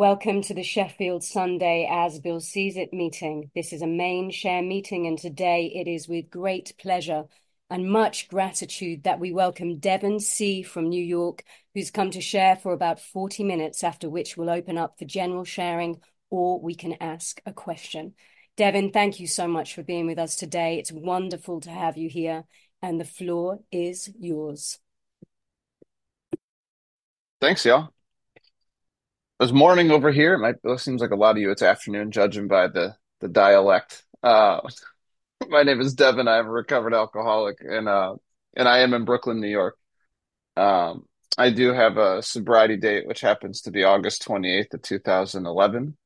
Welcome to the Sheffield Sunday As Bill Sees It meeting. This is a main share meeting, and today it is with great pleasure and much gratitude that we welcome Devin C. from New York, who's come to share for about 40 minutes, after which we'll open up for general sharing or we can ask a question. Devin, thank you so much for being with us today. It's wonderful to have you here, and the floor is yours. Thanks, y'all. Was morning over here. It, might, it seems like a lot of you it's afternoon, judging by the the dialect. Uh, my name is Devin. I'm a recovered alcoholic, and uh, and I am in Brooklyn, New York. Um, I do have a sobriety date, which happens to be August 28th of 2011,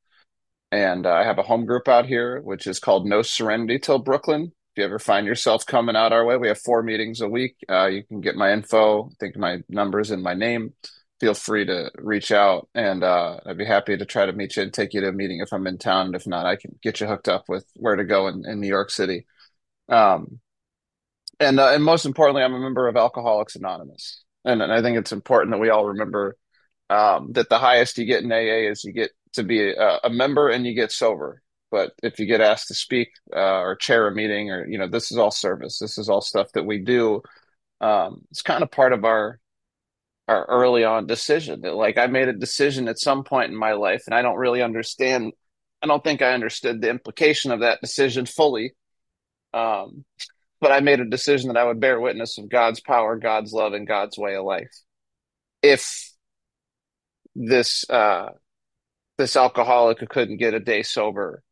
and uh, I have a home group out here, which is called No Serenity Till Brooklyn. If you ever find yourself coming out our way, we have four meetings a week. Uh, you can get my info. I think my numbers and my name feel free to reach out and uh, I'd be happy to try to meet you and take you to a meeting if I'm in town. And if not, I can get you hooked up with where to go in, in New York City. Um, and uh, and most importantly, I'm a member of Alcoholics Anonymous, and, and I think it's important that we all remember um, that the highest you get in AA is you get to be a, a member and you get sober. But if you get asked to speak uh, or chair a meeting, or you know, this is all service. This is all stuff that we do. Um, it's kind of part of our our early on decision like I made a decision at some point in my life and I don't really understand I don't think I understood the implication of that decision fully. Um but I made a decision that I would bear witness of God's power God's love and God's way of life. If this uh this alcoholic who couldn't get a day sober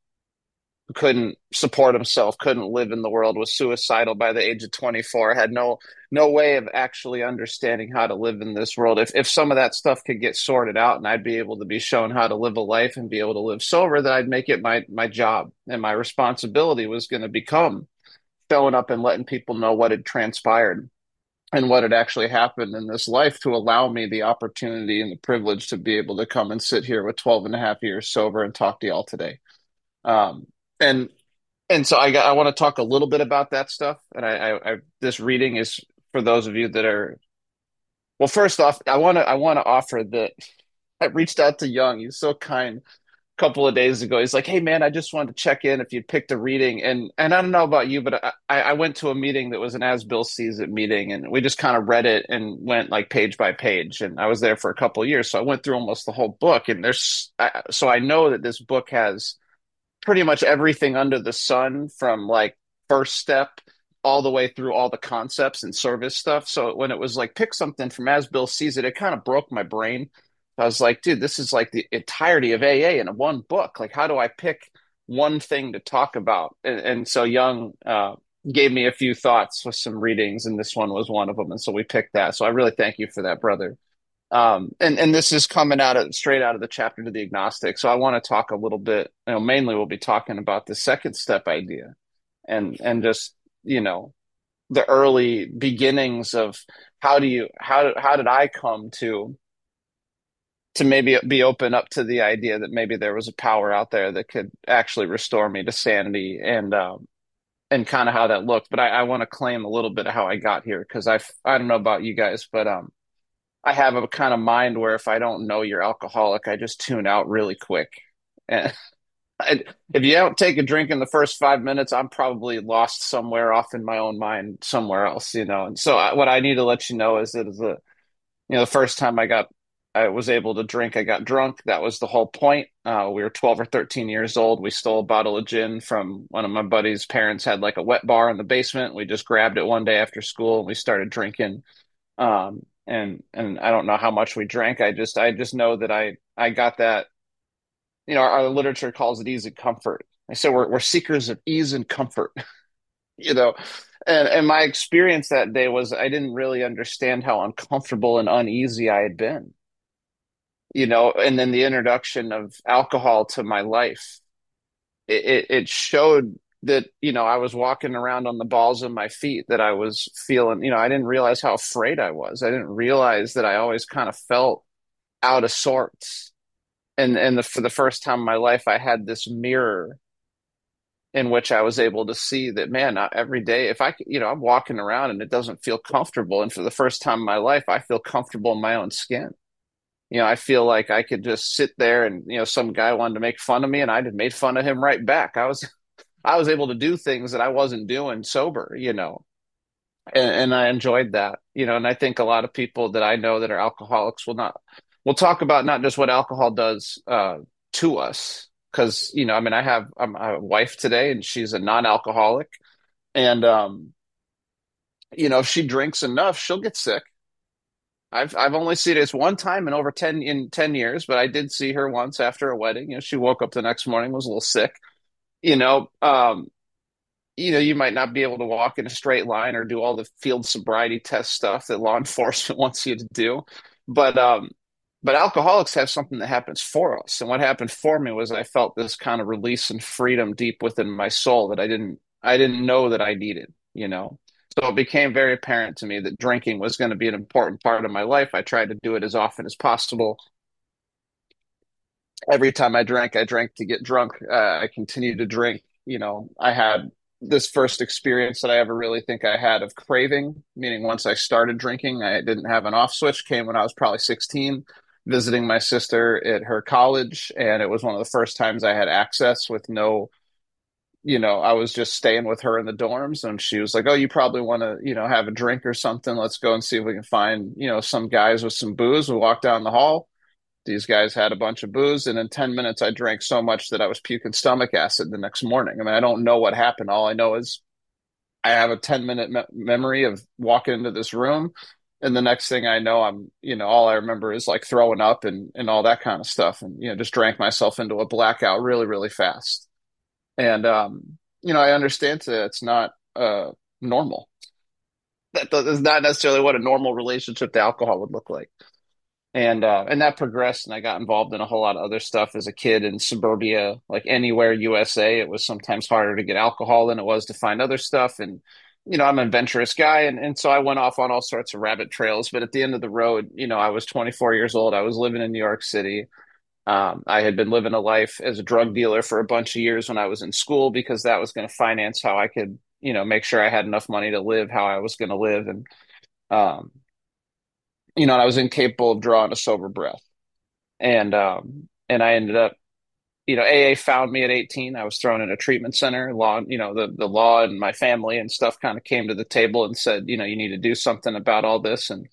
couldn't support himself, couldn't live in the world, was suicidal by the age of 24, had no no way of actually understanding how to live in this world. If if some of that stuff could get sorted out and I'd be able to be shown how to live a life and be able to live sober, then I'd make it my my job and my responsibility was going to become showing up and letting people know what had transpired and what had actually happened in this life to allow me the opportunity and the privilege to be able to come and sit here with 12 and a half years sober and talk to y'all today. Um, and and so I got, I want to talk a little bit about that stuff. And I, I, I, this reading is for those of you that are. Well, first off, I want to I want to offer that I reached out to Young. He's so kind. A couple of days ago, he's like, "Hey, man, I just wanted to check in if you picked a reading." And and I don't know about you, but I, I went to a meeting that was an As Bill Sees It meeting, and we just kind of read it and went like page by page. And I was there for a couple years, so I went through almost the whole book. And there's I, so I know that this book has pretty much everything under the sun from like first step all the way through all the concepts and service stuff. So when it was like pick something from as Bill sees it, it kind of broke my brain. I was like, dude, this is like the entirety of AA in one book. Like, how do I pick one thing to talk about? And, and so Young uh, gave me a few thoughts with some readings, and this one was one of them. And so we picked that. So I really thank you for that, brother. Um, and and this is coming out of straight out of the chapter to the agnostic. So I want to talk a little bit. You know, mainly we'll be talking about the second step idea, and and just you know the early beginnings of how do you how how did I come to to maybe be open up to the idea that maybe there was a power out there that could actually restore me to sanity and um, and kind of how that looked. But I, I want to claim a little bit of how I got here because I I don't know about you guys, but um I have a kind of mind where if I don't know you're alcoholic, I just tune out really quick. And if you don't take a drink in the first five minutes, I'm probably lost somewhere off in my own mind somewhere else, you know. And so I, what I need to let you know is that the, you know, the first time I got, I was able to drink, I got drunk. That was the whole point. Uh, we were 12 or 13 years old. We stole a bottle of gin from one of my buddy's parents had like a wet bar in the basement. We just grabbed it one day after school and we started drinking. Um, and and I don't know how much we drank. I just I just know that I I got that. You know, our, our literature calls it ease and comfort. I said we're we're seekers of ease and comfort. you know, and and my experience that day was I didn't really understand how uncomfortable and uneasy I had been. You know, and then the introduction of alcohol to my life, it, it, it showed that you know I was walking around on the balls of my feet that I was feeling you know I didn't realize how afraid I was. I didn't realize that I always kind of felt out of sorts. And and the, for the first time in my life I had this mirror in which I was able to see that man every day if I you know I'm walking around and it doesn't feel comfortable. And for the first time in my life I feel comfortable in my own skin. You know, I feel like I could just sit there and, you know, some guy wanted to make fun of me and I just made fun of him right back. I was I was able to do things that I wasn't doing sober, you know. And, and I enjoyed that, you know, and I think a lot of people that I know that are alcoholics will not will talk about not just what alcohol does uh, to us, because you know, I mean, I have I'm a wife today, and she's a non-alcoholic, and um, you know, if she drinks enough, she'll get sick. I've I've only seen it one time in over ten in ten years, but I did see her once after a wedding. You know, she woke up the next morning was a little sick. You know, um, you know, you might not be able to walk in a straight line or do all the field sobriety test stuff that law enforcement wants you to do, but um, but alcoholics have something that happens for us. And what happened for me was I felt this kind of release and freedom deep within my soul that I didn't I didn't know that I needed, you know. So it became very apparent to me that drinking was going to be an important part of my life. I tried to do it as often as possible. Every time I drank, I drank to get drunk. Uh, I continued to drink. You know, I had this first experience that I ever really think I had of craving, meaning once I started drinking, I didn't have an off switch, came when I was probably 16 visiting my sister at her college, and it was one of the first times I had access with no, you know, I was just staying with her in the dorms, and she was like, "Oh, you probably want to, you know, have a drink or something. Let's go and see if we can find, you know, some guys with some booze." We walked down the hall. These guys had a bunch of booze, and in 10 minutes, I drank so much that I was puking stomach acid the next morning. I mean, I don't know what happened. All I know is I have a 10 minute me- memory of walking into this room and the next thing I know, I'm, you know, all I remember is like throwing up and, and all that kind of stuff. And, you know, just drank myself into a blackout really, really fast. And, um, you know, I understand that it's not, uh, normal. That is not necessarily what a normal relationship to alcohol would look like. And, uh, and that progressed and I got involved in a whole lot of other stuff as a kid in suburbia, like anywhere USA. It was sometimes harder to get alcohol than it was to find other stuff. And, you know, I'm an adventurous guy. And, and so I went off on all sorts of rabbit trails. But at the end of the road, you know, I was 24 years old. I was living in New York City. Um, I had been living a life as a drug dealer for a bunch of years when I was in school because that was going to finance how I could, you know, make sure I had enough money to live how I was going to live. And, um, you know, I was incapable of drawing a sober breath. And, um, and I ended up you know, AA found me at 18. I was thrown in a treatment center. Law, you know, the the law and my family and stuff kind of came to the table and said, you know, you need to do something about all this. And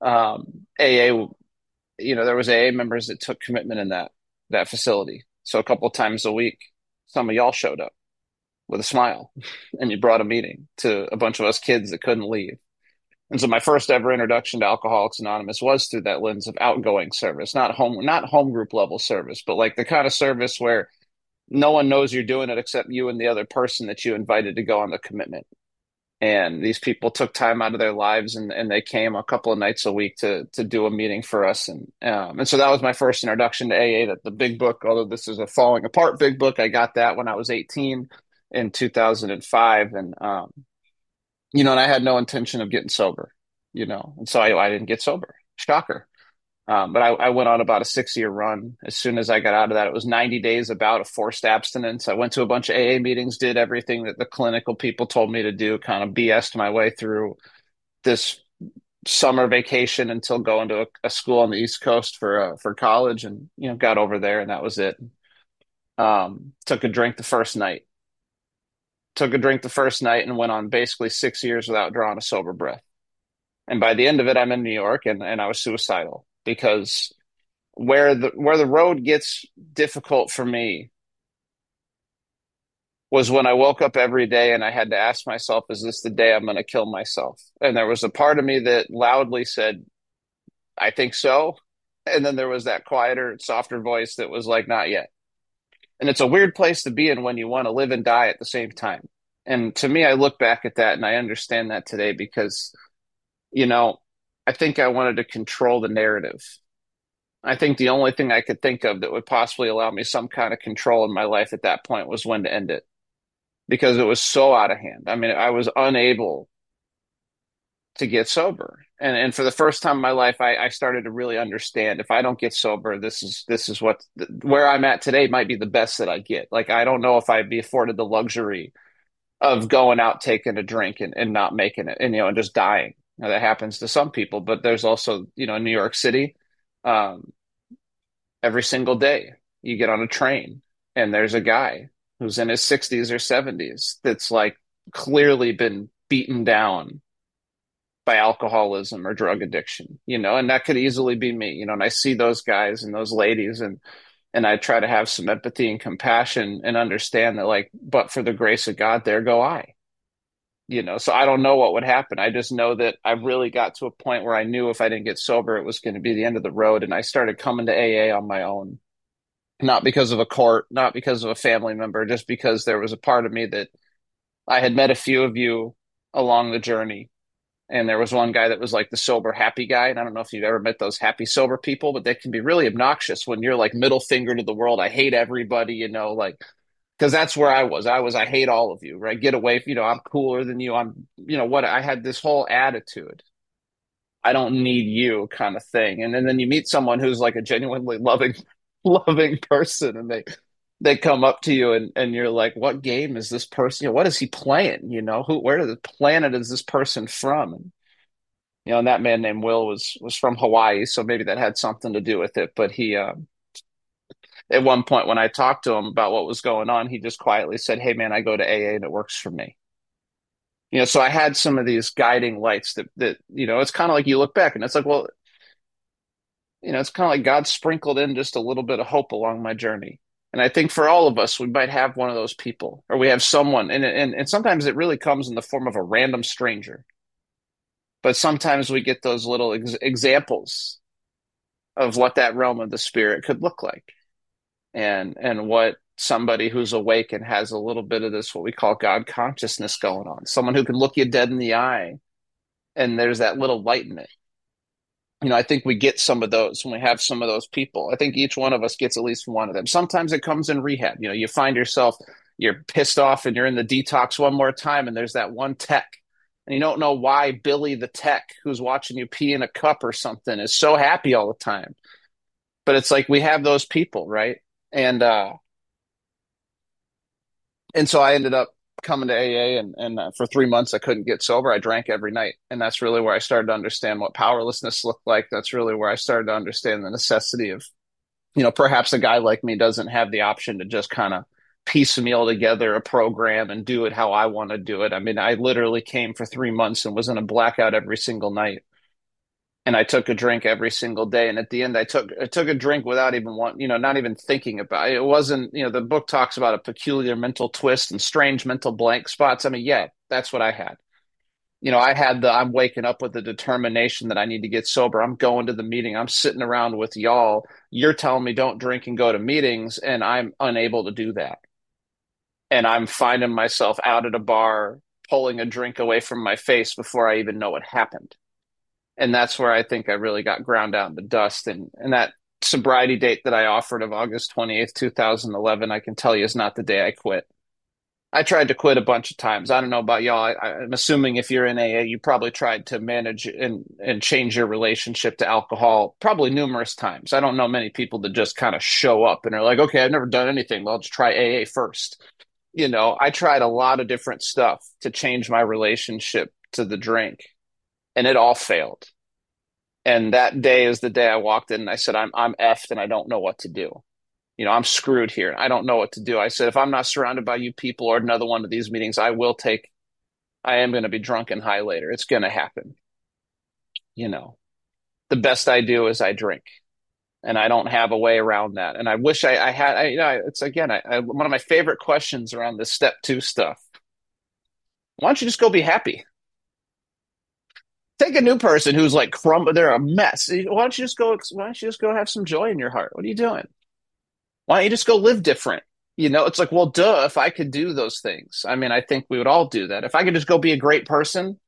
um, AA, you know, there was AA members that took commitment in that that facility. So a couple times a week, some of y'all showed up with a smile, and you brought a meeting to a bunch of us kids that couldn't leave. And so my first ever introduction to Alcoholics Anonymous was through that lens of outgoing service, not home, not home group level service, but like the kind of service where no one knows you're doing it except you and the other person that you invited to go on the commitment. And these people took time out of their lives and, and they came a couple of nights a week to to do a meeting for us. And um, and so that was my first introduction to AA. That the big book, although this is a falling apart big book, I got that when I was 18 in 2005. And um, you know, and I had no intention of getting sober, you know, and so I, I didn't get sober. Shocker. Um, but I, I, went on about a six year run. As soon as I got out of that, it was 90 days about a forced abstinence. I went to a bunch of AA meetings, did everything that the clinical people told me to do, kind of BS'd my way through this summer vacation until going to a, a school on the East Coast for, uh, for college and, you know, got over there and that was it. Um, took a drink the first night took a drink the first night and went on basically six years without drawing a sober breath. And by the end of it, I'm in New York and, and I was suicidal because where the where the road gets difficult for me was when I woke up every day and I had to ask myself, is this the day I'm going to kill myself? And there was a part of me that loudly said, I think so. And then there was that quieter, softer voice that was like, not yet. And it's a weird place to be in when you want to live and die at the same time. And to me, I look back at that and I understand that today because, you know, I think I wanted to control the narrative. I think the only thing I could think of that would possibly allow me some kind of control in my life at that point was when to end it because it was so out of hand. I mean, I was unable to get sober. And and for the first time in my life, I, I started to really understand if I don't get sober, this is this is what where I'm at today might be the best that I get. Like I don't know if I'd be afforded the luxury of going out taking a drink and, and not making it and you know and just dying. Now, that happens to some people, but there's also you know in New York City. Um, every single day. You get on a train and there's a guy who's in his 60s or 70s that's like clearly been beaten down by alcoholism or drug addiction, you know, and that could easily be me, you know, and I see those guys and those ladies and and I try to have some empathy and compassion and understand that like but for the grace of God there go I. You know, so I don't know what would happen. I just know that I really got to a point where I knew if I didn't get sober it was going to be the end of the road and I started coming to AA on my own. Not because of a court, not because of a family member, just because there was a part of me that I had met a few of you along the journey and there was one guy that was like the sober happy guy and i don't know if you've ever met those happy sober people but they can be really obnoxious when you're like middle finger to the world i hate everybody you know like because that's where i was. I was i hate all of you right? Get away you know i'm cooler than you. I'm you know what? I had this whole attitude. I don't need you kind of thing. And then, then you meet someone who's like a genuinely loving loving person and they they come up to you and, and you're like, what game is this person? You know, what is he playing? You know, who, where the planet is this person from? And, you know, and that man named Will was, was from Hawaii. So maybe that had something to do with it. But he, uh, at one point when I talked to him about what was going on, he just quietly said, Hey man, I go to AA and it works for me. You know, so I had some of these guiding lights that, that, you know, it's kind of like you look back and it's like, well, you know, it's kind of like God sprinkled in just a little bit of hope along my journey and I think for all of us, we might have one of those people, or we have someone, and and and sometimes it really comes in the form of a random stranger. But sometimes we get those little ex- examples of what that realm of the spirit could look like, and and what somebody who's awake and has a little bit of this what we call God consciousness going on. Someone who can look you dead in the eye, and there's that little light in it you know, I think we get some of those when we have some of those people. I think each one of us gets at least one of them. Sometimes it comes in rehab. You know, you find yourself, you're pissed off and you're in the detox one more time, and there's that one tech. And you don't know why Billy the tech, who's watching you pee in a cup or something, is so happy all the time. But it's like we have those people, right? And uh and so I ended up coming to AA and, and uh, for three months I couldn't get sober. I drank every night. And that's really where I started to understand what powerlessness looked like. That's really where I started to understand the necessity of, you know, perhaps a guy like me doesn't have the option to just kind of piecemeal together a program and do it how I want to do it. I mean, I literally came for three months and was in a blackout every single night and I took a drink every single day. And at the end, I took I took a drink without even want you know not even thinking about it. It wasn't you know the book talks about a peculiar mental twist and strange mental blank spots. I mean, yeah, that's what I had. You know, I had the I'm waking up with the determination that I need to get sober. I'm going to the meeting. I'm sitting around with y'all. You're telling me don't drink and go to meetings, and I'm unable to do that. And I'm finding myself out at a bar pulling a drink away from my face before I even know what happened and that's where I think I really got ground out in the dust. And and that sobriety date that I offered of August twenty eighth, two thousand eleven, I can tell you is not the day I quit. I tried to quit a bunch of times. I don't know about y'all. I, am assuming if you're in AA, you probably tried to manage and and change your relationship to alcohol probably numerous times. I don't know many people that just kind of show up and are like, okay, I've never done anything. Well, I'll just try AA first. You know, I tried a lot of different stuff to change my relationship to the drink and it all failed. And that day is the day I walked in and I said, I'm I'm effed and I don't know what to do. You know, I'm screwed here. I don't know what to do. I said, if I'm not surrounded by you people or another one of these meetings, I will take I am going to be drunk and high later. It's going to happen. You know, the best I do is I drink and I don't have a way around that. And I wish I, I had, I, you know, it's again, I, I, one of my favorite questions around this step two stuff. Why don't you just go be happy? Take a new person who's like crumb, they're a mess. Why don't you just go? Why don't you just go have some joy in your heart? What are you doing? Why don't you just go live different? You know, it's like, well, duh. If I could do those things, I mean, I think we would all do that. If I could just go be a great person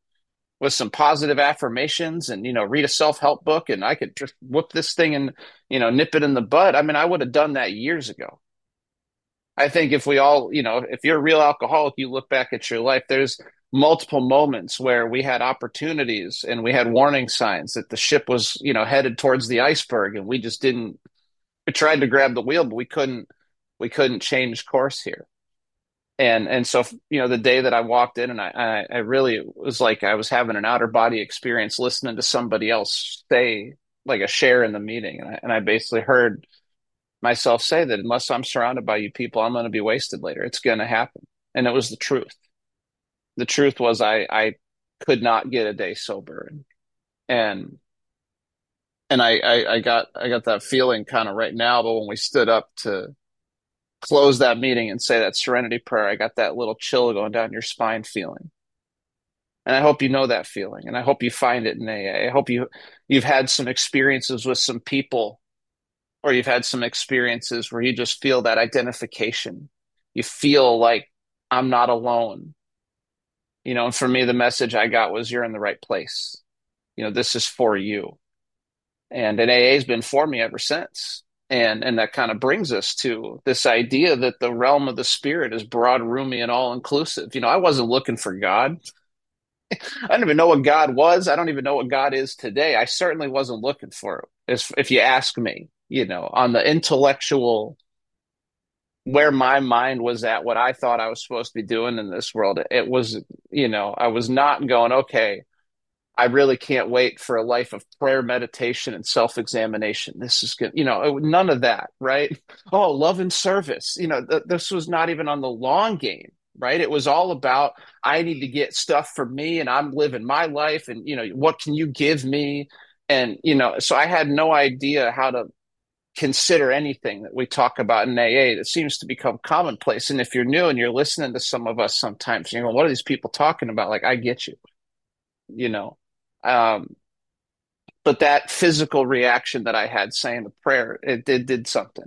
with some positive affirmations and you know read a self-help book and I could just whoop this thing and you know nip it in the bud. I mean, I would have done that years ago. I think if we all, you know, if you're a real alcoholic, you look back at your life, there's multiple moments where we had opportunities and we had warning signs that the ship was, you know, headed towards the iceberg and we just didn't we tried to grab the wheel, but we couldn't we couldn't change course here. And and so you know, the day that I walked in and I I, really was like I was having an outer body experience listening to somebody else say like a share in the meeting. And I, and I basically heard myself say that unless I'm surrounded by you people, I'm going to be wasted later. It's going to happen. And it was the truth. The truth was I, I could not get a day sober. And, and I, I, I got, I got that feeling kind of right now, but when we stood up to close that meeting and say that serenity prayer, I got that little chill going down your spine feeling. And I hope you know that feeling. And I hope you find it in AA. I hope you, you've had some experiences with some people or you've had some experiences where you just feel that identification. You feel like I'm not alone. You know, for me, the message I got was you're in the right place. You know, this is for you. And an AA has been for me ever since. And and that kind of brings us to this idea that the realm of the spirit is broad, roomy, and all inclusive. You know, I wasn't looking for God. I don't even know what God was. I don't even know what God is today. I certainly wasn't looking for it. If, if you ask me, you know, on the intellectual, where my mind was at, what I thought I was supposed to be doing in this world, it was, you know, I was not going, okay, I really can't wait for a life of prayer, meditation, and self examination. This is good. You know, none of that, right? Oh, love and service. You know, th- this was not even on the long game right? It was all about I need to get stuff for me and I'm living my life and you know what can you give me and you know so I had no idea how to consider anything that we talk about in AA that seems to become commonplace. And if you're new and you're listening to some of us sometimes you know what are these people talking about? Like I get you you know? Um but that physical reaction that I had saying the prayer it did something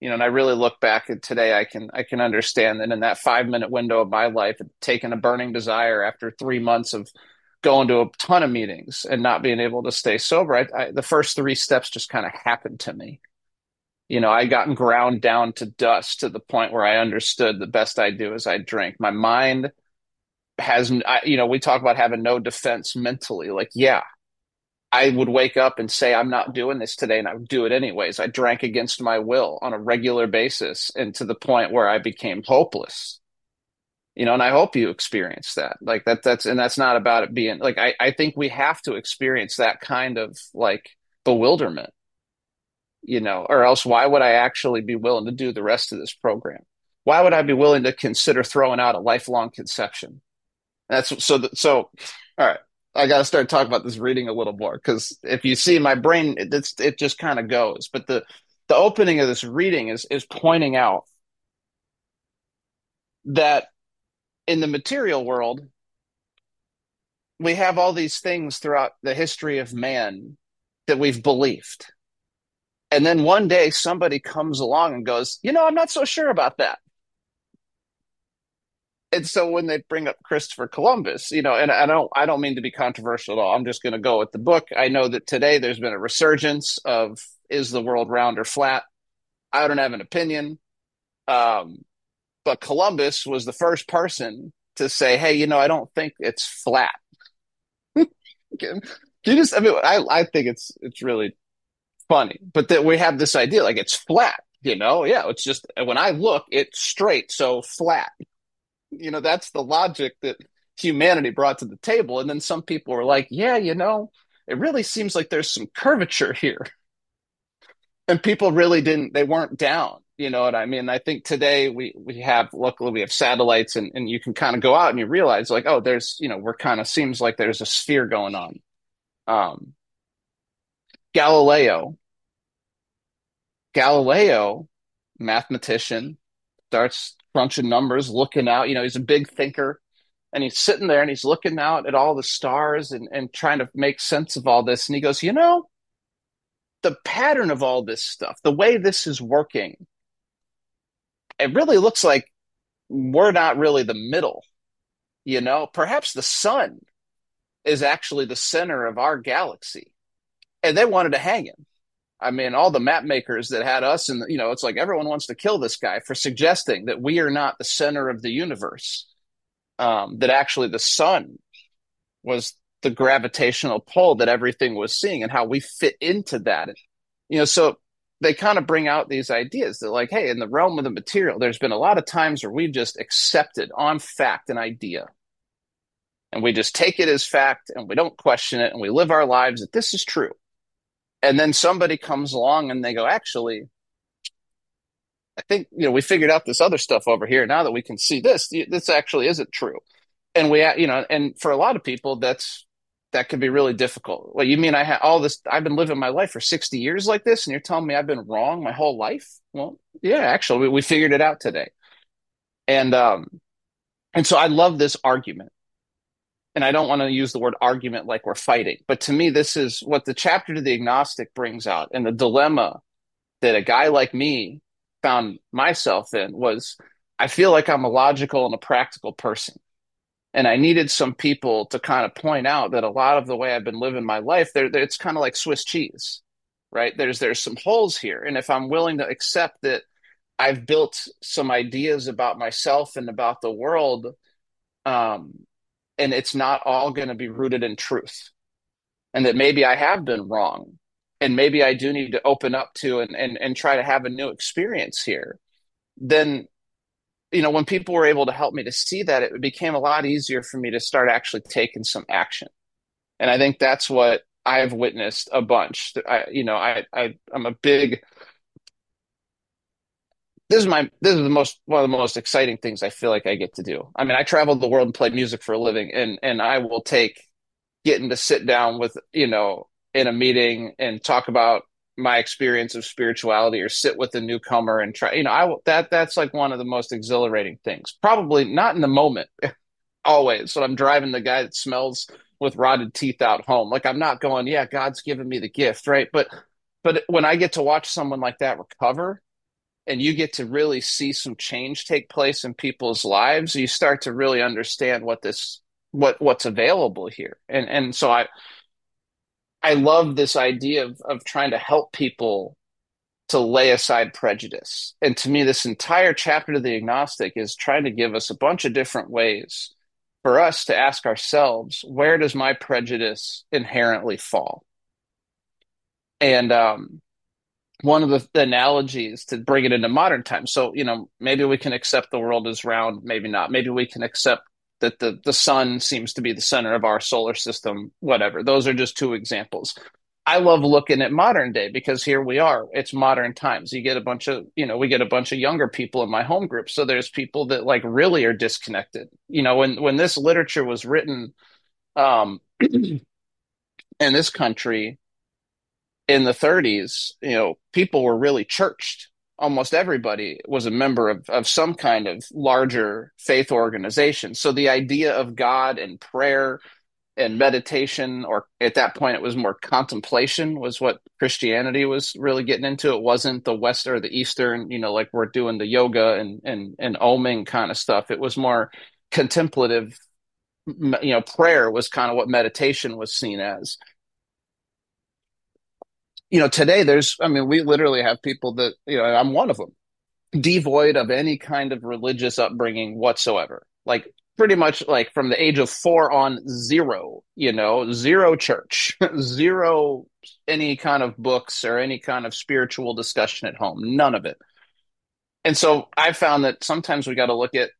you know, and I really look back at today, I can I can understand that in that five minute window of my life, taking a burning desire after three months of going to a ton of meetings and not being able to stay sober, I, I, the first three steps just kind of happened to me. You know, I gotten ground down to dust to the point where I understood the best I do is I drink. My mind has, I, you know, we talk about having no defense mentally. Like, yeah, I would wake up and say, I'm not doing this today, and I would do it anyways. I drank against my will on a regular basis and to the point where I became hopeless. You know, and I hope you experience that. Like that that's and that's not about it being like I, I think we have to experience that kind of like bewilderment, you know, or else why would I actually be willing to do the rest of this program? Why would I be willing to consider throwing out a lifelong conception? That's so so all right I got to start talking about this reading a little more because if you see my brain, it, it's, it just kind of goes. But the the opening of this reading is is pointing out that in the material world, we have all these things throughout the history of man that we've believed. And then one day somebody comes along and goes, you know, I'm not so sure about that and so when they bring up Christopher Columbus, you know, and I don't I don't mean to be controversial at all. I'm just going to go with the book. I know that today there's been a resurgence of is the world round or flat? I don't have an opinion. Um, but Columbus was the first person to say, "Hey, you know, I don't think it's flat." can you just? I mean, I I think it's it's really funny, but that we have this idea like it's flat. You know, yeah, it's just when I look, it's straight, so flat you know, that's the logic that humanity brought to the table. And then some people were like, yeah, you know, it really seems like there's some curvature here. And people really didn't, they weren't down. You know what I mean? I think today we, we have, luckily we have satellites and, and you can kind of go out and you realize like, oh, there's, you know, we're kind of seems like there's a sphere going on. Um, Galileo, Galileo, mathematician, starts crunching numbers, looking out. You know, he's a big thinker. And he's sitting there and he's looking out at all the stars and, and trying to make sense of all this. And he goes, You know, the pattern of all this stuff, the way this is working, it really looks like we're not really the middle. You know, perhaps the sun is actually the center of our galaxy. And they wanted to hang him. I mean, all the map makers that had us, and you know, it's like everyone wants to kill this guy for suggesting that we are not the center of the universe. Um, that actually the sun was the gravitational pull that everything was seeing, and how we fit into that. You know, so they kind of bring out these ideas that, like, hey, in the realm of the material, there's been a lot of times where we've just accepted on fact an idea, and we just take it as fact, and we don't question it, and we live our lives that this is true and then somebody comes along and they go, actually, I think, you know, we figured out this other stuff over here. Now that we can see this, this actually isn't true. And we, you know, and for a lot of people, that's, that could be really difficult. Well, you mean I had all this, I've been living my life for 60 years like this, and you're telling me I've been wrong my whole life? Well, yeah, actually, we, we figured it out today. And, um, and so I love this argument. And I don't want to use the word argument like we're fighting, but to me, this is what the chapter to the agnostic brings out. And the dilemma that a guy like me found myself in was I feel like I'm a logical and a practical person. And I needed some people to kind of point out that a lot of the way I've been living my life, there, it's kind of like Swiss cheese, right? There's there's some holes here, and if I'm willing to accept that I've built some ideas about myself and about the world, um, and it's not all going to be rooted in truth, and that maybe I have been wrong, and maybe I do need to open up to and and and try to have a new experience here, then you know when people were able to help me to see that, it became a lot easier for me to start actually taking some action, and I think that's what I've witnessed a bunch. I you know I, I I'm a big this is my this is the most one of the most exciting things I feel like I get to do. I mean, I travel the world and play music for a living, and and I will take getting to sit down with you know in a meeting and talk about my experience of spirituality or sit with a newcomer and try you know I that that's like one of the most exhilarating things. Probably not in the moment, always. But I'm driving the guy that smells with rotted teeth out home. Like I'm not going, yeah, God's given me the gift, right? But but when I get to watch someone like that recover and you get to really see some change take place in people's lives, you start to really understand what this what what's available here. And and so I I love this idea of of trying to help people to lay aside prejudice. And to me, this entire chapter of the agnostic is trying to give us a bunch of different ways for us to ask ourselves, where does my prejudice inherently fall? And um, one of the, analogies to bring it into modern times. So, you know, maybe we can accept the world is round, maybe not. Maybe we can accept that the, the sun seems to be the center of our solar system, whatever. Those are just two examples. I love looking at modern day because here we are. It's modern times. You get a bunch of, you know, we get a bunch of younger people in my home group. So there's people that like really are disconnected. You know, when when this literature was written um in this country, in the 30s, you know, people were really churched. Almost everybody was a member of, of some kind of larger faith organization. So the idea of God and prayer and meditation, or at that point it was more contemplation, was what Christianity was really getting into. It wasn't the West or the Eastern, you know, like we're doing the yoga and and and oming kind of stuff. It was more contemplative. You know, prayer was kind of what meditation was seen as you know, today there's, I mean, we literally have people that, you know, I'm one of them, devoid of any kind of religious upbringing whatsoever. Like pretty much like from the age of four on zero, you know, zero church, zero any kind of books or any kind of spiritual discussion at home, none of it. And so I found that sometimes we got to look at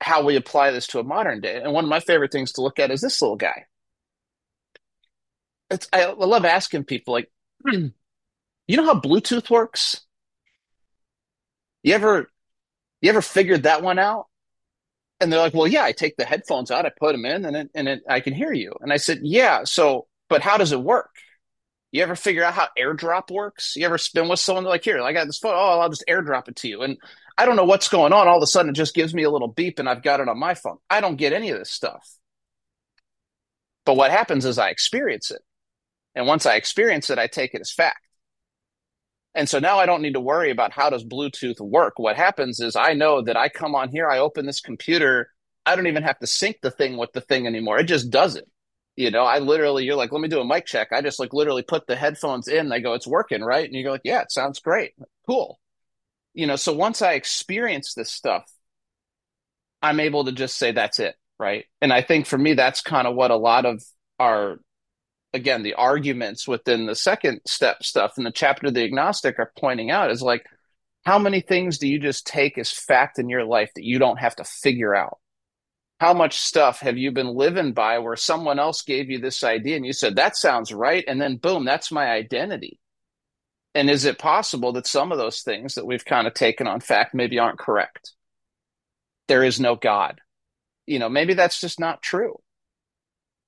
how we apply this to a modern day. And one of my favorite things to look at is this little guy it's I love asking people like, hmm, you know how Bluetooth works? You ever you ever figured that one out? And they're like, well, yeah, I take the headphones out, I put them in, and it, and it, I can hear you. And I said, yeah, so but how does it work? You ever figure out how AirDrop works? You ever spin with someone like, here, I got this phone. Oh, I'll just AirDrop it to you. And I don't know what's going on. All of a sudden, it just gives me a little beep, and I've got it on my phone. I don't get any of this stuff. But what happens is I experience it. And once I experience it, I take it as fact. And so now I don't need to worry about how does Bluetooth work. What happens is I know that I come on here, I open this computer, I don't even have to sync the thing with the thing anymore. It just does it. You know, I literally, you're like, let me do a mic check. I just like literally put the headphones in. I go, it's working, right? And you go, like, yeah, it sounds great. Cool. You know, so once I experience this stuff, I'm able to just say that's it, right? And I think for me, that's kind of what a lot of our again the arguments within the second step stuff in the chapter of the agnostic are pointing out is like how many things do you just take as fact in your life that you don't have to figure out how much stuff have you been living by where someone else gave you this idea and you said that sounds right and then boom that's my identity And is it possible that some of those things that we've kind of taken on fact maybe aren't correct? There is no God. You know, maybe that's just not true.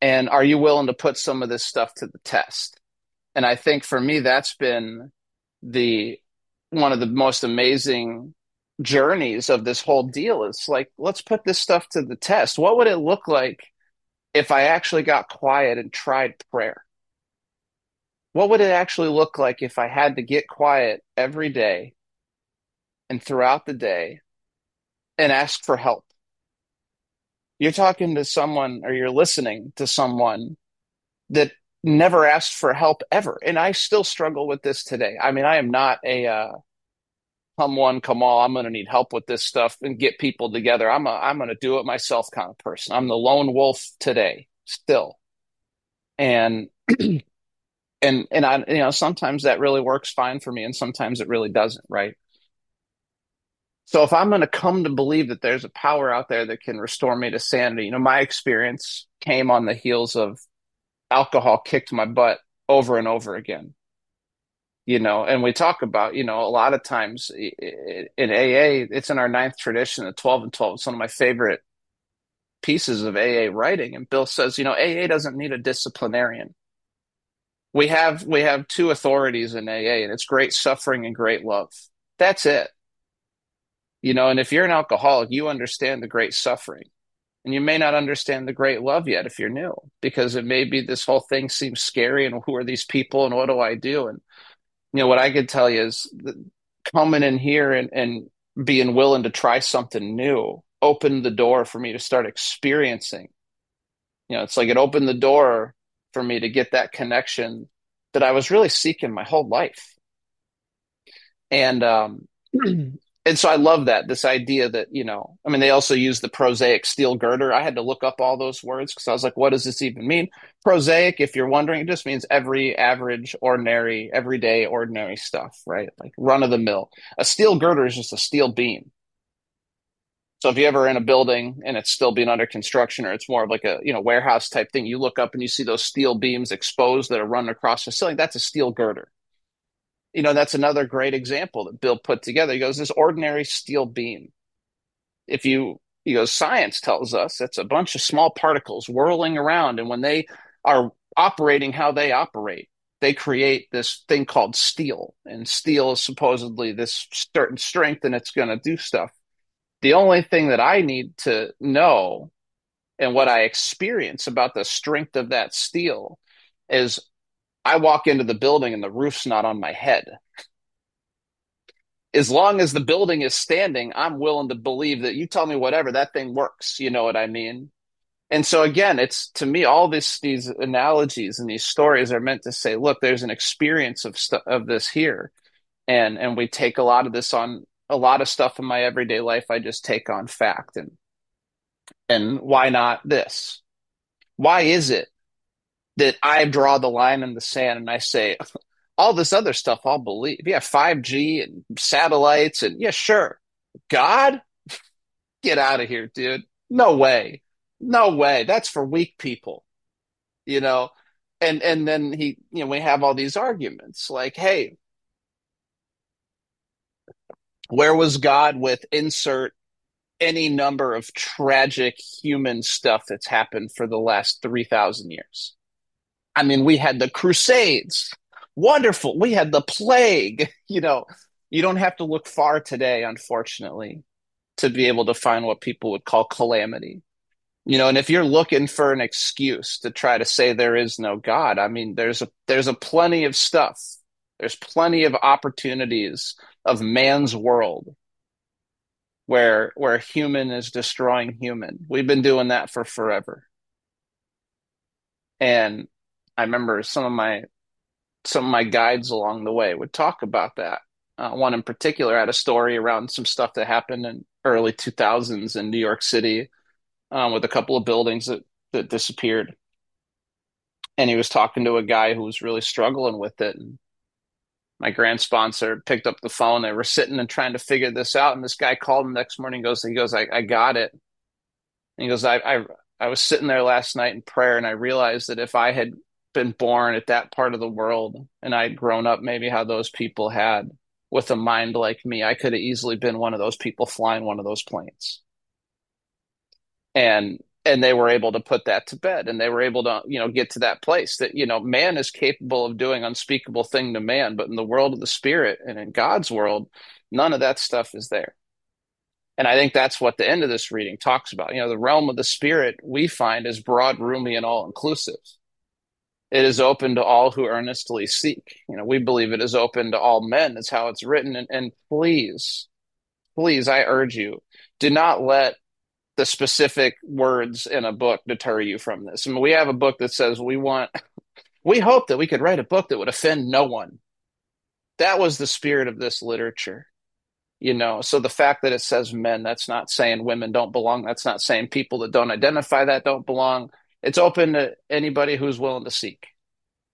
And are you willing to put some of this stuff to the test? And I think for me, that's been the one of the most amazing journeys of this whole deal. It's like, let's put this stuff to the test. What would it look like if I actually got quiet and tried prayer? What would it actually look like if I had to get quiet every day and throughout the day and ask for help? You're talking to someone or you're listening to someone that never asked for help ever. And I still struggle with this today. I mean, I am not a uh, come one, come all. I'm going to need help with this stuff and get people together. I'm a, I'm going to do it myself kind of person. I'm the lone wolf today still. And and and I you know sometimes that really works fine for me and sometimes it really doesn't right so if i'm going to come to believe that there's a power out there that can restore me to sanity you know my experience came on the heels of alcohol kicked my butt over and over again you know and we talk about you know a lot of times in aa it's in our ninth tradition the 12 and 12 it's one of my favorite pieces of aa writing and bill says you know aa doesn't need a disciplinarian we have we have two authorities in AA, and it's great suffering and great love. That's it. You know, and if you're an alcoholic, you understand the great suffering. And you may not understand the great love yet if you're new, because it may be this whole thing seems scary and who are these people and what do I do? And you know, what I could tell you is coming in here and, and being willing to try something new opened the door for me to start experiencing. You know, it's like it opened the door for me to get that connection that I was really seeking my whole life. And um and so I love that this idea that, you know, I mean they also use the prosaic steel girder. I had to look up all those words because I was like, what does this even mean? Prosaic, if you're wondering, it just means every average, ordinary, everyday, ordinary stuff, right? Like run of the mill. A steel girder is just a steel beam. So if you ever in a building and it's still being under construction or it's more of like a you know warehouse type thing, you look up and you see those steel beams exposed that are running across the ceiling. That's a steel girder. You know, that's another great example that Bill put together. He goes, this ordinary steel beam. If you he goes, science tells us it's a bunch of small particles whirling around, and when they are operating how they operate, they create this thing called steel. And steel is supposedly this certain strength and it's going to do stuff. The only thing that I need to know and what I experience about the strength of that steel is I walk into the building and the roof's not on my head. As long as the building is standing, I'm willing to believe that you tell me whatever, that thing works. You know what I mean? And so again, it's to me all this these analogies and these stories are meant to say, look, there's an experience of st- of this here, and and we take a lot of this on a lot of stuff in my everyday life I just take on fact and and why not this? Why is it that I draw the line in the sand and I say all this other stuff I'll believe. Yeah, 5G and satellites and yeah, sure. God? Get out of here, dude. No way. No way. That's for weak people. You know, and and then he you know we have all these arguments like hey where was God with insert any number of tragic human stuff that's happened for the last 3,000 years? I mean, we had the Crusades. Wonderful. We had the plague. You know, you don't have to look far today, unfortunately, to be able to find what people would call calamity. You know, and if you're looking for an excuse to try to say there is no God, I mean, there's a there's a plenty of stuff. There's plenty of opportunities of man's world where where human is destroying human. We've been doing that for forever. And I remember some of my some of my guides along the way would talk about that. Uh, one in particular had a story around some stuff that happened in early 2000s in New York City um, with a couple of buildings that that disappeared. And he was talking to a guy who was really struggling with it. And my grand sponsor picked up the phone. They were sitting and trying to figure this out. And this guy called him the next morning. Goes, he goes, I, I got it. And he goes, I, I, I was sitting there last night in prayer, and I realized that if I had been born at that part of the world and I'd grown up maybe how those people had with a mind like me, I could have easily been one of those people flying one of those planes. And and they were able to put that to bed and they were able to you know get to that place that you know man is capable of doing unspeakable thing to man but in the world of the spirit and in god's world none of that stuff is there. And i think that's what the end of this reading talks about. You know the realm of the spirit we find is broad roomy and all inclusive it is open to all who earnestly seek you know we believe it is open to all men that's how it's written and, and please please i urge you do not let the specific words in a book deter you from this. I mean, we have a book that says we want, we hope that we could write a book that would offend no one. That was the spirit of this literature, you know. So the fact that it says men, that's not saying women don't belong. That's not saying people that don't identify that don't belong. It's open to anybody who's willing to seek,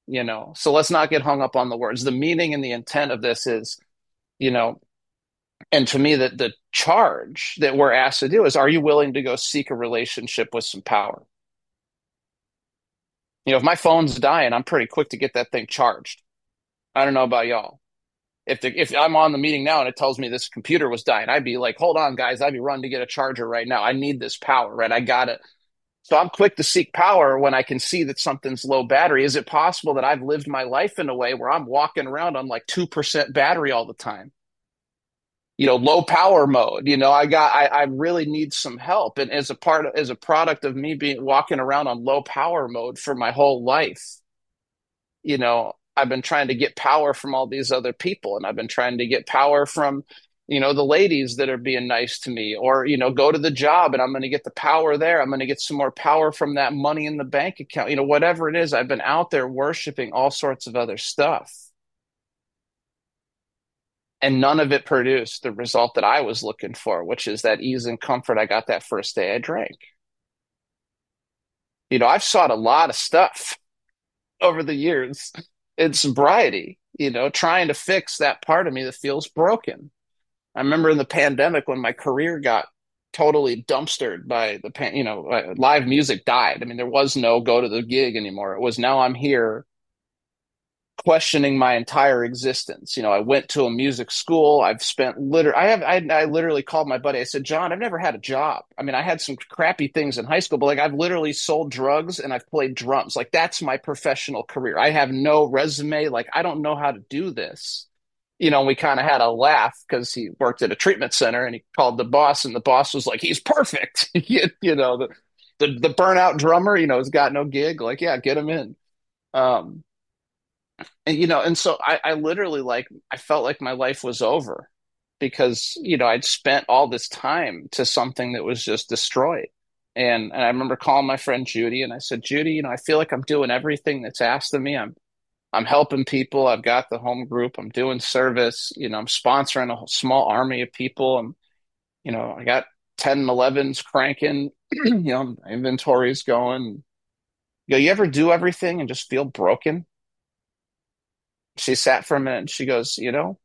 you know. So let's not get hung up on the words. The meaning and the intent of this is, you know, and to me that the charge that we're asked to do is are you willing to go seek a relationship with some power? You know if my phone's dying i'm pretty quick to get that thing charged. I don't know about y'all. If the, if i'm on the meeting now and it tells me this computer was dying i'd be like hold on guys. I'd be running to get a charger right now. I need this power right? I got it so i'm quick to seek power when i can see that something's low battery. Is it possible that i've lived my life in a way where i'm walking around on like 2% battery all the time? You know low power mode you know i got I, I really need some help. And as a part of, as a product of me being walking around on low power mode for my whole life you know i've been trying to get power from all these other people and i've been trying to get power from you know the ladies that are being nice to me or you know go to the job and i'm going to get the power there i'm going to get some more power from that money in the bank account you know whatever it is i've been out there worshiping all sorts of other stuff and none of it produced the result that I was looking for, which is that ease and comfort I got that first day I drank. You know, I've sought a lot of stuff over the years in sobriety, you know, trying to fix that part of me that feels broken. I remember in the pandemic when my career got totally dumpstered by the pan, you know, uh, live music died. I mean, there was no go to the gig anymore. It was now I'm here questioning my entire existence. You know, I went to a music school. I've spent literally, I have, I, I literally called my buddy. I said, John, I've never had a job. I mean, I had some crappy things in high school, but like I've literally sold drugs and I've played drums. Like that's my professional career. I have no resume. Like I don't know how to do this. You know, we kind of had a laugh because he worked at a treatment center and he called the boss and the boss was like, he's perfect. you, know, the, the, the burnout drummer, you know, has got no gig. Like, yeah, get him in. Um, and you know and so I, I literally like i felt like my life was over because you know i'd spent all this time to something that was just destroyed and and i remember calling my friend judy and i said judy you know i feel like i'm doing everything that's asked of me i'm i'm helping people. I've got the home group. I'm doing service. You know i'm sponsoring a small army of people. I'm you know i got 10 and 11s cranking you know inventories going. You know you ever do everything and just feel broken? She sat for a minute and she goes, You know,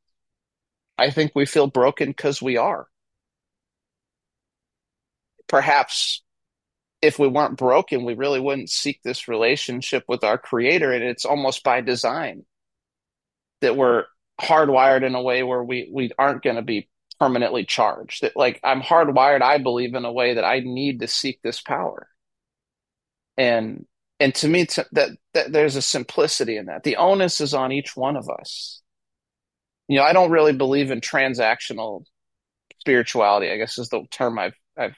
I think we feel broken because we are. Perhaps if we weren't broken, we really wouldn't seek this relationship with our creator. And it's almost by design that we're hardwired in a way where we, we aren't going to be permanently charged. That like I'm hardwired, I believe, in a way that I need to seek this power. And and to me that, that there's a simplicity in that the onus is on each one of us you know i don't really believe in transactional spirituality i guess is the term i've i've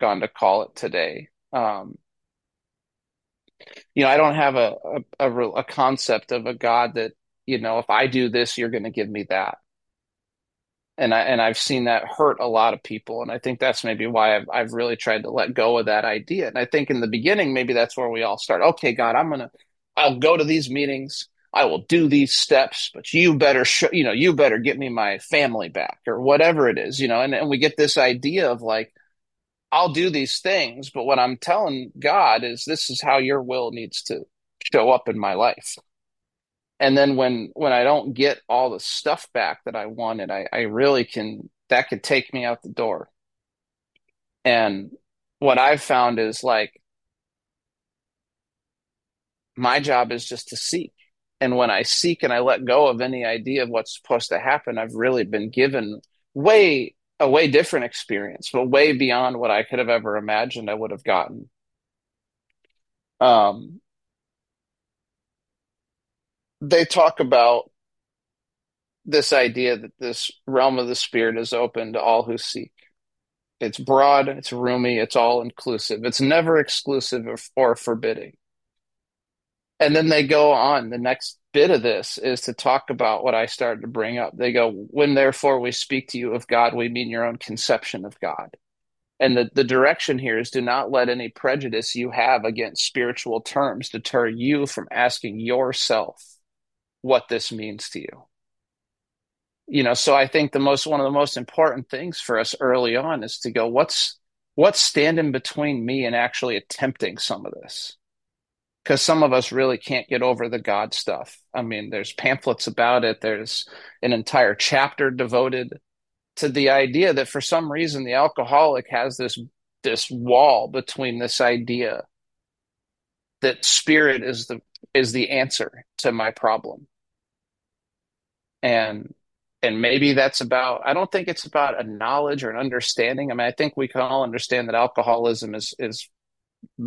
gone to call it today um you know i don't have a a, a, a concept of a god that you know if i do this you're going to give me that and I and I've seen that hurt a lot of people, and I think that's maybe why I've I've really tried to let go of that idea. And I think in the beginning, maybe that's where we all start. Okay, God, I'm gonna, I'll go to these meetings, I will do these steps, but you better, show, you know, you better get me my family back or whatever it is, you know. And and we get this idea of like, I'll do these things, but what I'm telling God is this is how Your will needs to show up in my life and then when when I don't get all the stuff back that I wanted, I, I really can that could take me out the door. And what I've found is like my job is just to seek. And when I seek and I let go of any idea of what's supposed to happen, I've really been given way a way different experience, but way beyond what I could have ever imagined I would have gotten. Um, they talk about this idea that this realm of the spirit is open to all who seek. It's broad, it's roomy, it's all inclusive. It's never exclusive or, or forbidding. And then they go on. The next bit of this is to talk about what I started to bring up. They go, When therefore we speak to you of God, we mean your own conception of God. And the, the direction here is do not let any prejudice you have against spiritual terms deter you from asking yourself what this means to you. You know, so I think the most one of the most important things for us early on is to go, what's what's standing between me and actually attempting some of this? Because some of us really can't get over the God stuff. I mean, there's pamphlets about it, there's an entire chapter devoted to the idea that for some reason the alcoholic has this this wall between this idea that spirit is the is the answer to my problem. And and maybe that's about i don't think it's about a knowledge or an understanding. I mean i think we can all understand that alcoholism is is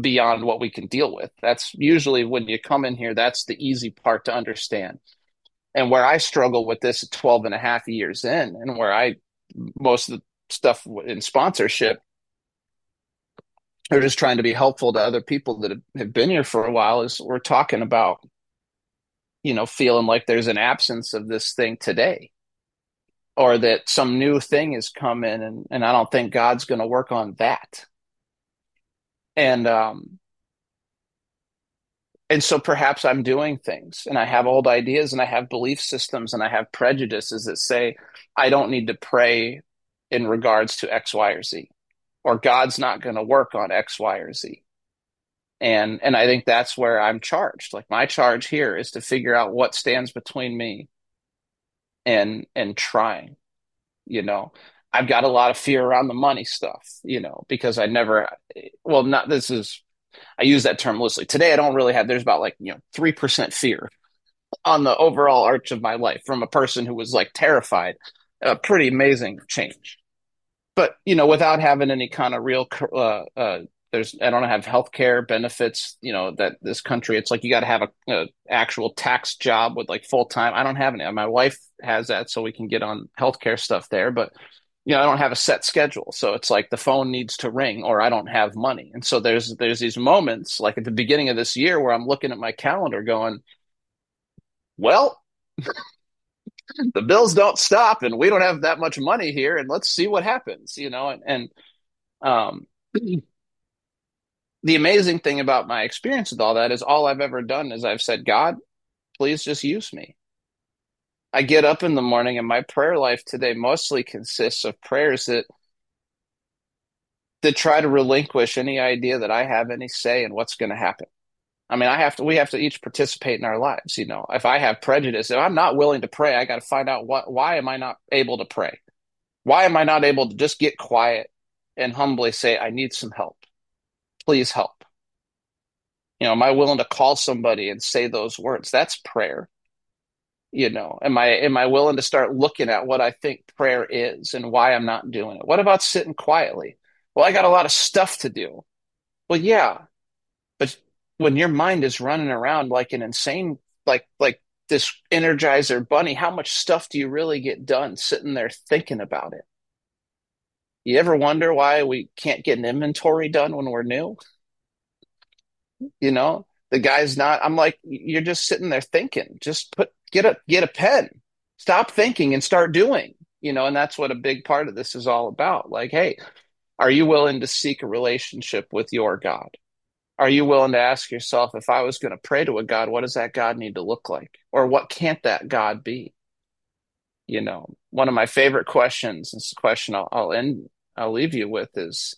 beyond what we can deal with. That's usually when you come in here, that's the easy part to understand. And where I struggle with this 12 and a half years in, and where I, most of the stuff in sponsorship, are just trying to be helpful to other people that have been here for a while, is we're talking about, you know, feeling like there's an absence of this thing today or that some new thing has come in and, and I don't think God's going to work on that and um and so perhaps i'm doing things and i have old ideas and i have belief systems and i have prejudices that say i don't need to pray in regards to x y or z or god's not going to work on x y or z. And and i think that's where i'm charged. Like my charge here is to figure out what stands between me and and trying you know I've got a lot of fear around the money stuff, you know, because I never, well, not this is, I use that term loosely. Today, I don't really have, there's about like, you know, 3% fear on the overall arch of my life from a person who was like terrified. A pretty amazing change. But, you know, without having any kind of real, uh, uh, there's, I don't have healthcare benefits, you know, that this country, it's like you got to have a, a, actual tax job with like full time. I don't have any. My wife has that, so we can get on healthcare stuff there. But, you know, I don't have a set schedule. So it's like the phone needs to ring or I don't have money. And so there's there's these moments like at the beginning of this year where I'm looking at my calendar going, well, the bills don't stop and we don't have that much money here and let's see what happens, you know, and, and um the amazing thing about my experience with all that is all I've ever done is I've said, God, please just use me. I get up in the morning and my prayer life today mostly consists of prayers that that try to relinquish any idea that I have any say in what's going to happen. I mean, I have to we have to each participate in our lives, you know. If I have prejudice, if I'm not willing to pray, I got to find out what why am I not able to pray? Why am I not able to just get quiet and humbly say I need some help? Please help. You know, am I willing to call somebody and say those words? That's prayer you know am i am i willing to start looking at what i think prayer is and why i'm not doing it? What about sitting quietly? Well i got a lot of stuff to do. Well yeah but when your mind is running around like an insane like like this energizer bunny how much stuff do you really get done sitting there thinking about it? You ever wonder why we can't get an inventory done when we're new? You know the guy's not i'm like you're just sitting there thinking just put get a get a pen. Stop thinking and start doing you know and that's what a big part of this is all about. Like hey are you willing to seek a relationship with your god? Are you willing to ask yourself if i was going to pray to a god what does that god need to look like? Or what can't that god be? You know one of my favorite questions this question I'll, I'll end i'll leave you with is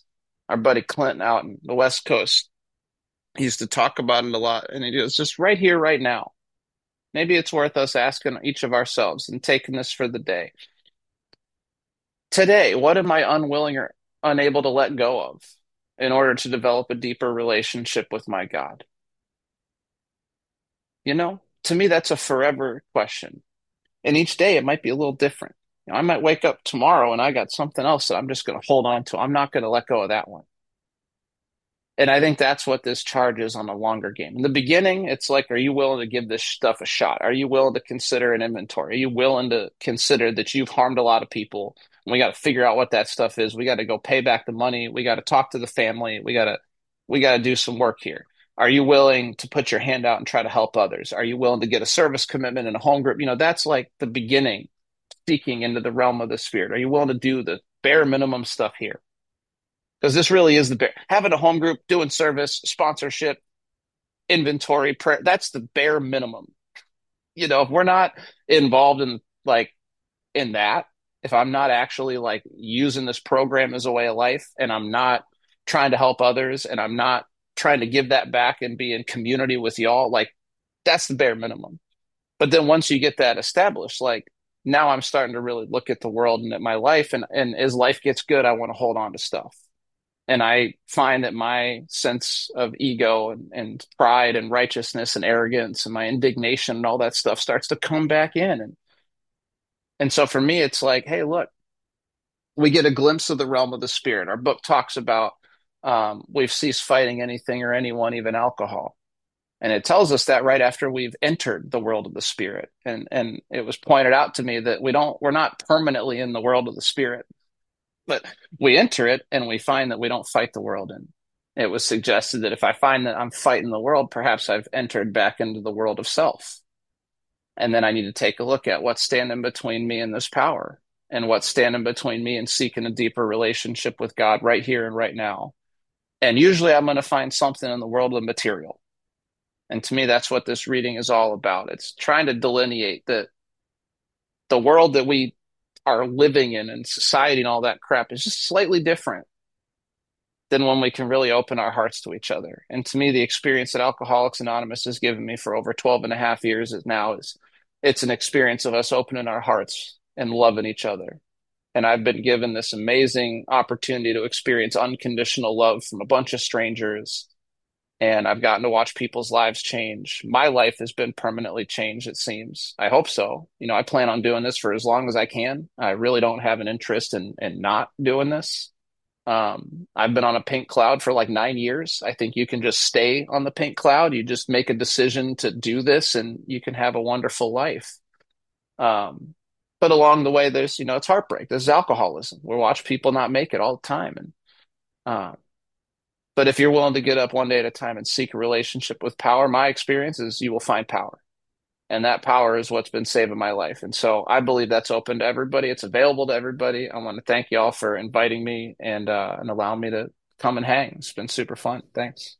our buddy clinton out in the west coast he used to talk about it a lot and he goes just right here right now maybe it's worth us asking each of ourselves and taking this for the day. Today, what am I unwilling or unable to let go of in order to develop a deeper relationship with my God? You know, to me, that's a forever question. And each day it might be a little different. You know, I might wake up tomorrow and I got something else that I'm just going to hold on to. I'm not going to let go of that one. And I think that's what this charge is on a longer game. In the beginning, it's like, are you willing to give this stuff a shot? Are you willing to consider an inventory? Are you willing to consider that you've harmed a lot of people? And we got to figure out what that stuff is. We got to go pay back the money. We got to talk to the family. We got to, we got to do some work here. Are you willing to put your hand out and try to help others? Are you willing to get a service commitment in a home group? You know, that's like the beginning, seeking into the realm of the spirit. Are you willing to do the bare minimum stuff here? Because this really is the bare having a home group, doing service, sponsorship, inventory, prayer. That's the bare minimum. You know, if we're not involved in like in that, if I'm not actually like using this program as a way of life, and I'm not trying to help others, and I'm not trying to give that back and be in community with y'all, like that's the bare minimum. But then once you get that established, like now I'm starting to really look at the world and at my life, and and as life gets good, I want to hold on to stuff and I find that my sense of ego and, and, pride and righteousness and arrogance and my indignation and all that stuff starts to come back in. And, and so for me, it's like, hey, look, we get a glimpse of the realm of the spirit. Our book talks about um, we've ceased fighting anything or anyone, even alcohol. And it tells us that right after we've entered the world of the spirit. And, and it was pointed out to me that we don't, we're not permanently in the world of the spirit but we enter it and we find that we don't fight the world and it was suggested that if i find that i'm fighting the world perhaps i've entered back into the world of self. And then i need to take a look at what's standing between me and this power and what's standing between me and seeking a deeper relationship with god right here and right now. And usually i'm going to find something in the world of material. And to me that's what this reading is all about. It's trying to delineate that the world that we are living in and society and all that crap is just slightly different than when we can really open our hearts to each other. And to me, the experience that Alcoholics Anonymous has given me for over 12 and a half years is now is it's an experience of us opening our hearts and loving each other. And I've been given this amazing opportunity to experience unconditional love from a bunch of strangers and I've gotten to watch people's lives change. My life has been permanently changed, it seems. I hope so. You know, I plan on doing this for as long as I can. I really don't have an interest in in not doing this. Um, I've been on a pink cloud for like nine years. I think you can just stay on the pink cloud. You just make a decision to do this and you can have a wonderful life. Um, but along the way, there's, you know, it's heartbreak. There's alcoholism. We watch people not make it all the time. And, uh, but if you're willing to get up one day at a time and seek a relationship with power, my experience is you will find power. And that power is what's been saving my life. And so I believe that's open to everybody. It's available to everybody. I want to thank y'all for inviting me and uh, and allowing me to come and hang. It's been super fun. Thanks.